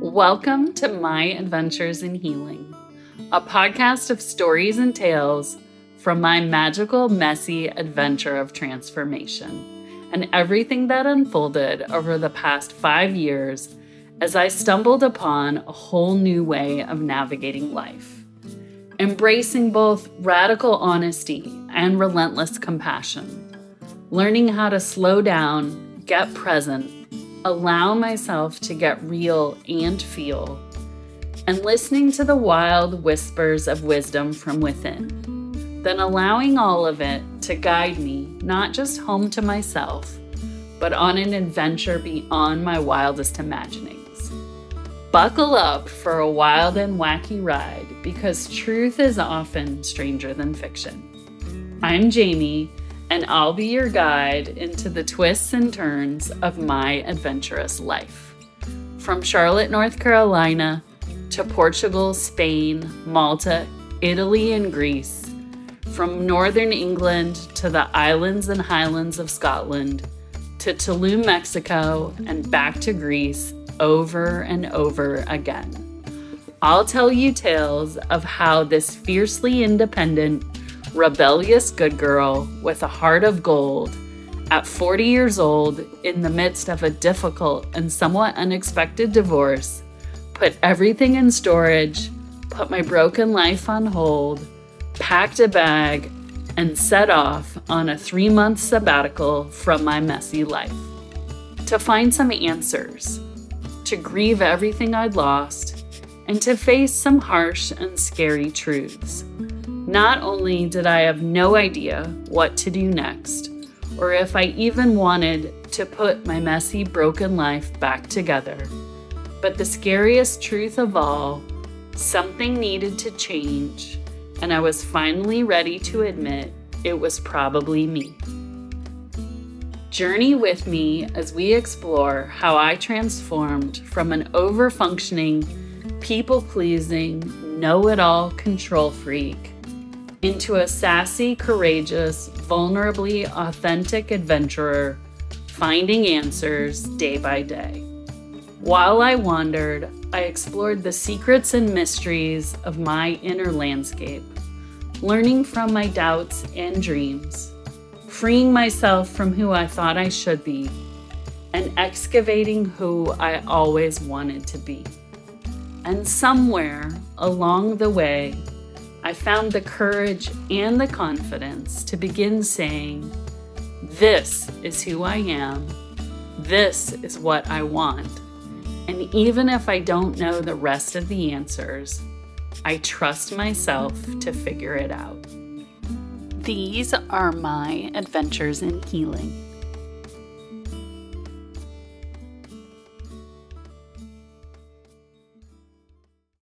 Welcome to My Adventures in Healing, a podcast of stories and tales from my magical, messy adventure of transformation and everything that unfolded over the past five years as I stumbled upon a whole new way of navigating life, embracing both radical honesty and relentless compassion, learning how to slow down, get present, allow myself to get real and feel, and listening to the wild whispers of wisdom from within, then allowing all of it to guide me not just home to myself, but on an adventure beyond my wildest imaginings. Buckle up for a wild and wacky ride because truth is often stranger than fiction. I'm Jamie and I'll be your guide into the twists and turns of my adventurous life. From Charlotte, North Carolina, to Portugal, Spain, Malta, Italy, and Greece, from northern England to the islands and highlands of Scotland, to Tulum, Mexico, and back to Greece over and over again. I'll tell you tales of how this fiercely independent rebellious good girl with a heart of gold, at 40 years old, in the midst of a difficult and somewhat unexpected divorce, put everything in storage, put my broken life on hold, packed a bag, and set off on a three month sabbatical from my messy life. To find some answers, to grieve everything I'd lost, and to face some harsh and scary truths. Not only did I have no idea what to do next, or if I even wanted to put my messy, broken life back together, but the scariest truth of all something needed to change, and I was finally ready to admit it was probably me. Journey with me as we explore how I transformed from an over functioning, people pleasing, know it all control freak into a sassy, courageous, vulnerably authentic adventurer, finding answers day by day. While I wandered, I explored the secrets and mysteries of my inner landscape, learning from my doubts and dreams, freeing myself from who I thought I should be, and excavating who I always wanted to be. And somewhere along the way, I found the courage and the confidence to begin saying, This is who I am. This is what I want. And even if I don't know the rest of the answers, I trust myself to figure it out. These are my adventures in healing.